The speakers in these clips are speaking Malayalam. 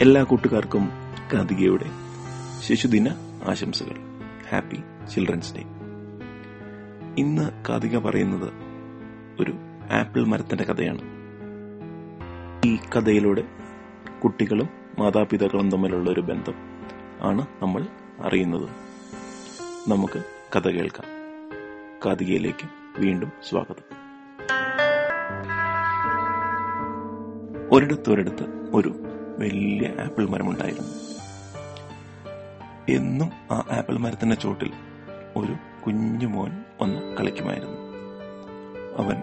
എല്ലാ കൂട്ടുകാർക്കും കാതികയുടെ ശിശുദിന ആശംസകൾ. ഹാപ്പി ചിൽഡ്രൻസ് ഡേ ഇന്ന് കാതിക പറയുന്നത് ഒരു ആപ്പിൾ മരത്തിന്റെ കഥയാണ്. ഈ കഥയിലൂടെ കുട്ടികളും മാതാപിതാക്കളും തമ്മിലുള്ള ഒരു ബന്ധം ആണ് നമ്മൾ അറിയുന്നത്. നമുക്ക് കഥ കേൾക്കാം. കാതികയിലേക്ക് വീണ്ടും സ്വാഗതം. ഒരിടത്തൊരിടത്ത് ഒരു വലിയ ആപ്പിൾ മരമുണ്ടായിരുന്നു. എന്നും ആ ആപ്പിൾ മരത്തിന്റെ ചോട്ടിൽ ഒരു കുഞ്ഞു മോൻ വന്ന് കളിക്കുമായിരുന്നു. അവൻ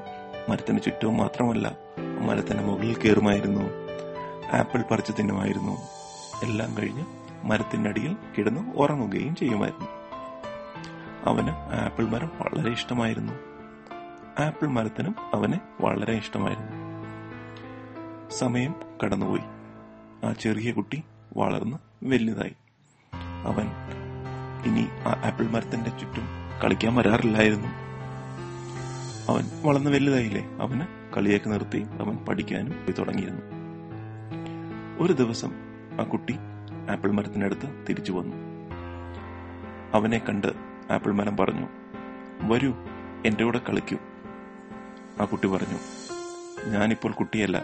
മരത്തിന് ചുറ്റവും മാത്രമല്ല മരത്തിന്റെ മുകളിൽ കയറുമായിരുന്നു. ആപ്പിൾ പറിച്ചു തിന്നുമായിരുന്നു. എല്ലാം കഴിഞ്ഞ് മരത്തിന്റെ അടിയിൽ കിടന്ന് ഉറങ്ങുകയും ചെയ്യുമായിരുന്നു. അവന് ആപ്പിൾ മരം വളരെ ഇഷ്ടമായിരുന്നു. ആപ്പിൾ മരത്തിനും അവനെ വളരെ ഇഷ്ടമായിരുന്നു. സമയം കടന്നുപോയി. ആ ചെറിയ കുട്ടി വളർന്ന് വലുതായി. അവൻ ഇനി ആ ആപ്പിൾ മരത്തിന്റെ ചുറ്റും കളിക്കാൻ വരാറില്ലായിരുന്നു. അവൻ വളർന്ന് വലുതായില്ലേ? അവന് കളിയൊക്കെ നിർത്തി അവൻ പഠിക്കാനും പോയി തുടങ്ങിയിരുന്നു. ഒരു ദിവസം ആ കുട്ടി ആപ്പിൾ മരത്തിനടുത്ത് തിരിച്ചു വന്നു. അവനെ കണ്ട് ആപ്പിൾ മരം പറഞ്ഞു വരൂ എന്റെ കൂടെ കളിക്കൂ. ആ കുട്ടി പറഞ്ഞു ഞാനിപ്പോൾ കുട്ടിയല്ല.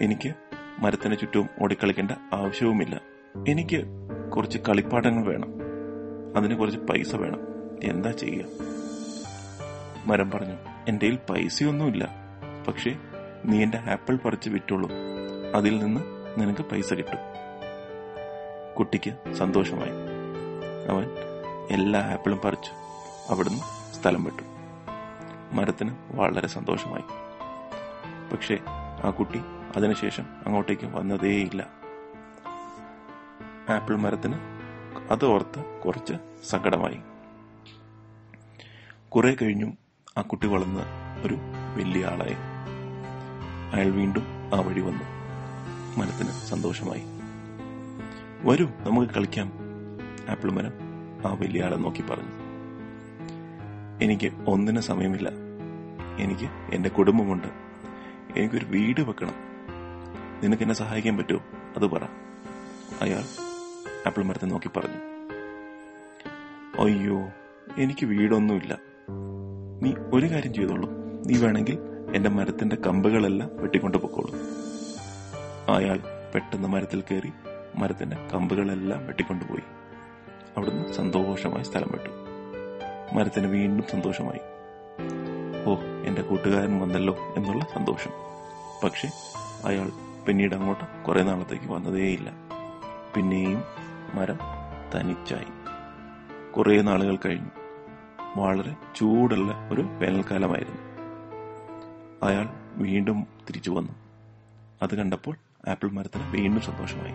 എനിക്ക് മരത്തിന് ചുറ്റും ഓടിക്കളിക്കേണ്ട ആവശ്യവുമില്ല. എനിക്ക് കുറച്ച് കളിപ്പാട്ടങ്ങൾ വേണം. അതിന് കുറച്ച് പൈസ വേണം. എന്താ ചെയ്യുക മരം പറഞ്ഞു എന്റെ പൈസയൊന്നുമില്ല. പക്ഷേ നീ എന്റെ ആപ്പിൾ പറിച്ച് വിറ്റുള്ളൂ അതിൽ നിന്ന് നിനക്ക് പൈസ കിട്ടും. കുട്ടിക്ക് സന്തോഷമായി. അവൻ എല്ലാ ആപ്പിളും പറിച്ചു. അവിടുന്ന് സ്ഥലം വിട്ടു. മരത്തിന് വളരെ സന്തോഷമായി. പക്ഷേ ആ കുട്ടി അതിനുശേഷം അങ്ങോട്ടേക്ക് വന്നതേയില്ല. ആപ്പിൾ മരത്തിന് അത് ഓർത്ത് കുറച്ച് സങ്കടമായി. കുറെ കഴിഞ്ഞു ആ കുട്ടി വളർന്ന് ഒരു വലിയ ആളായി. അയാൾ വീണ്ടും ആ വഴി വന്നു. മരത്തിന് സന്തോഷമായി. വരൂ നമുക്ക് കളിക്കാം ആപ്പിൾ മരം ആ വലിയ ആളെ നോക്കി പറഞ്ഞു. എനിക്ക് ഒന്നിനും സമയമില്ല. എനിക്ക് എന്റെ കുടുംബമുണ്ട്. എനിക്കൊരു വീട് വെക്കണം. നിനക്ക് എന്നെ സഹായിക്കാൻ പറ്റുമോ? അത് പറ. അയാൾ ആപ്പിൾ മരത്തെ നോക്കി പറഞ്ഞു. അയ്യോ എനിക്ക് വീടൊന്നുമില്ല. നീ ഒരു കാര്യം ചെയ്തോളൂ. നീ വേണമെങ്കിൽ എന്റെ മരത്തിന്റെ കമ്പുകളെല്ലാം വെട്ടിക്കൊണ്ട് പൊക്കോളൂ. അയാൾ പെട്ടെന്ന് മരത്തിൽ കയറി മരത്തിന്റെ കമ്പുകളെല്ലാം വെട്ടിക്കൊണ്ടുപോയി അവിടുന്ന് സന്തോഷമായി സ്ഥലം വിട്ടു. മരത്തിന് വീണ്ടും സന്തോഷമായി. ഓ എന്റെ കൂട്ടുകാരൻ വന്നല്ലോ എന്നുള്ള സന്തോഷം. പക്ഷെ അയാൾ പിന്നീട് അങ്ങോട്ട് കുറെ നാളത്തേക്ക് വന്നതേയില്ല. പിന്നെയും മരം തനിച്ചായി. കുറെ നാളുകൾ കഴിഞ്ഞു. വളരെ ചൂടുള്ള ഒരു വേനൽക്കാലമായിരുന്നു. അയാൾ വീണ്ടും തിരിച്ചു വന്നു. അത് കണ്ടപ്പോൾ ആപ്പിൾ മരത്തിന് വീണ്ടും സന്തോഷമായി.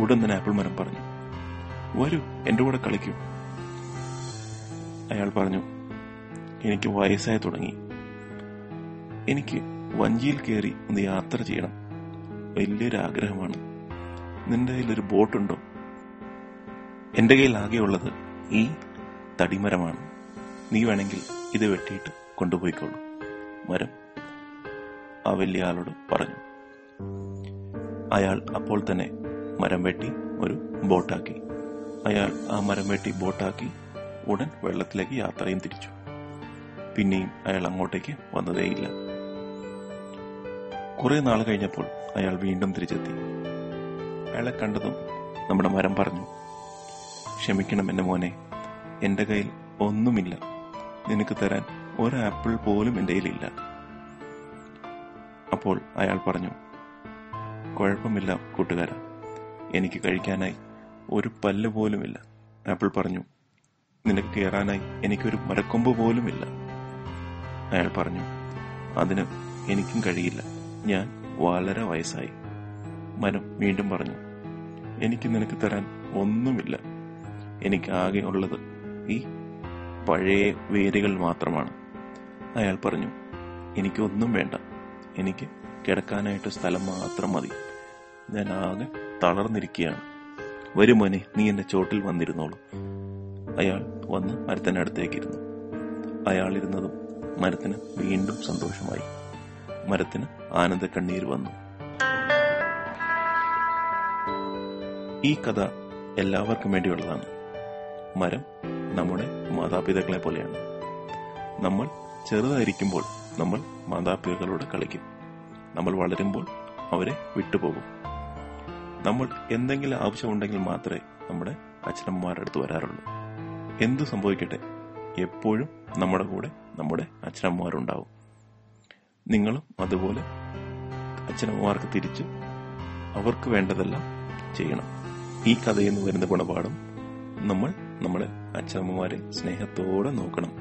ഉടൻ തന്നെ ആപ്പിൾ മരം പറഞ്ഞു വരൂ എന്റെ കൂടെ കളിക്കൂ. അയാൾ പറഞ്ഞു എനിക്ക് വയസ്സായി തുടങ്ങി. എനിക്ക് വഞ്ചിയിൽ കയറി ഒന്ന് യാത്ര ചെയ്യണം. വലിയൊരു ആഗ്രഹമാണ് നിന്റെ കയ്യിൽ ഒരു ബോട്ടുണ്ടോ? എന്റെ കയ്യിൽ ആകെയുള്ളത് ഈ തടിമരമാണ്. നീ വേണമെങ്കിൽ ഇത് വെട്ടിയിട്ട് കൊണ്ടുപോയിക്കോളൂ. മരം ആ വലിയ ആളോട് പറഞ്ഞു. അയാൾ അപ്പോൾ തന്നെ മരം വെട്ടി ഒരു ബോട്ടാക്കി. അയാൾ ആ മരം വെട്ടി ബോട്ടാക്കി ഉടൻ വെള്ളത്തിലേക്ക് യാത്രയും തിരിച്ചു. പിന്നെയും അയാൾ അങ്ങോട്ടേക്ക് വന്നതേയില്ല. കുറെ നാൾ കഴിഞ്ഞപ്പോൾ അയാൾ വീണ്ടും തിരിച്ചെത്തി. അയാളെ കണ്ടതും നമ്മുടെ മരം പറഞ്ഞു ക്ഷമിക്കണം എന്റെ മോനെ എന്റെ കയ്യിൽ ഒന്നുമില്ല. നിനക്ക് തരാൻ ഒരു ആപ്പിൾ പോലും എന്റെ കയ്യിലില്ല. അപ്പോൾ അയാൾ പറഞ്ഞു കുഴപ്പമില്ല കൂട്ടുകാര എനിക്ക് കഴിക്കാനായി ഒരു പല്ല് പോലുമില്ല. ആപ്പിൾ പറഞ്ഞു നിനക്ക് കയറാനായി എനിക്കൊരു മരക്കൊമ്പ് പോലുമില്ല. അയാൾ പറഞ്ഞു അതിന് എനിക്കും കഴിയില്ല. ഞാൻ വളരെ വയസ്സായി. മരം വീണ്ടും പറഞ്ഞു എനിക്ക് നിനക്ക് തരാൻ ഒന്നുമില്ല. എനിക്ക് ആകെ ഉള്ളത് ഈ പഴയ വേരുകൾ മാത്രമാണ്. അയാൾ പറഞ്ഞു എനിക്കൊന്നും വേണ്ട. എനിക്ക് കിടക്കാനായിട്ട് സ്ഥലം മാത്രം മതി. ഞാൻ ആകെ തളർന്നിരിക്കുകയാണ്. വരുമോനെ നീ എന്റെ ചോട്ടിൽ വന്നിരുന്നോളൂ. അയാൾ വന്ന് മരത്തിനടുത്തേക്കിരുന്നു അയാൾ ഇരുന്നതും മരത്തിന് വീണ്ടും സന്തോഷമായി. മരത്തിന് ആനന്ദ കണ്ണീർ വന്നു. ഈ കഥ എല്ലാവർക്കും വേണ്ടിയുള്ളതാണ്. മരം നമ്മുടെ മാതാപിതാക്കളെ പോലെയാണ്. നമ്മൾ ചെറുതായിരിക്കുമ്പോൾ നമ്മൾ മാതാപിതാക്കളോട് കളിക്കും. നമ്മൾ വളരുമ്പോൾ അവരെ വിട്ടുപോകും. നമ്മൾ എന്തെങ്കിലും ആവശ്യമുണ്ടെങ്കിൽ മാത്രമേ നമ്മുടെ അച്ഛനമ്മമാരുടെ അടുത്ത് വരാറുള്ളൂ. എന്തു സംഭവിക്കട്ടെ എപ്പോഴും നമ്മുടെ കൂടെ നമ്മുടെ അച്ഛനമ്മമാരുണ്ടാവും. നിങ്ങളും അതുപോലെ അച്ഛനമ്മമാർക്ക് തിരിച്ച് അവർക്ക് വേണ്ടതെല്ലാം ചെയ്യണം. ഈ കഥയിൽ നിന്ന് വരുന്ന ഗുണപാഠം നമ്മൾ നമ്മളെ അച്ഛനമ്മമാരെ സ്നേഹത്തോടെ നോക്കണം.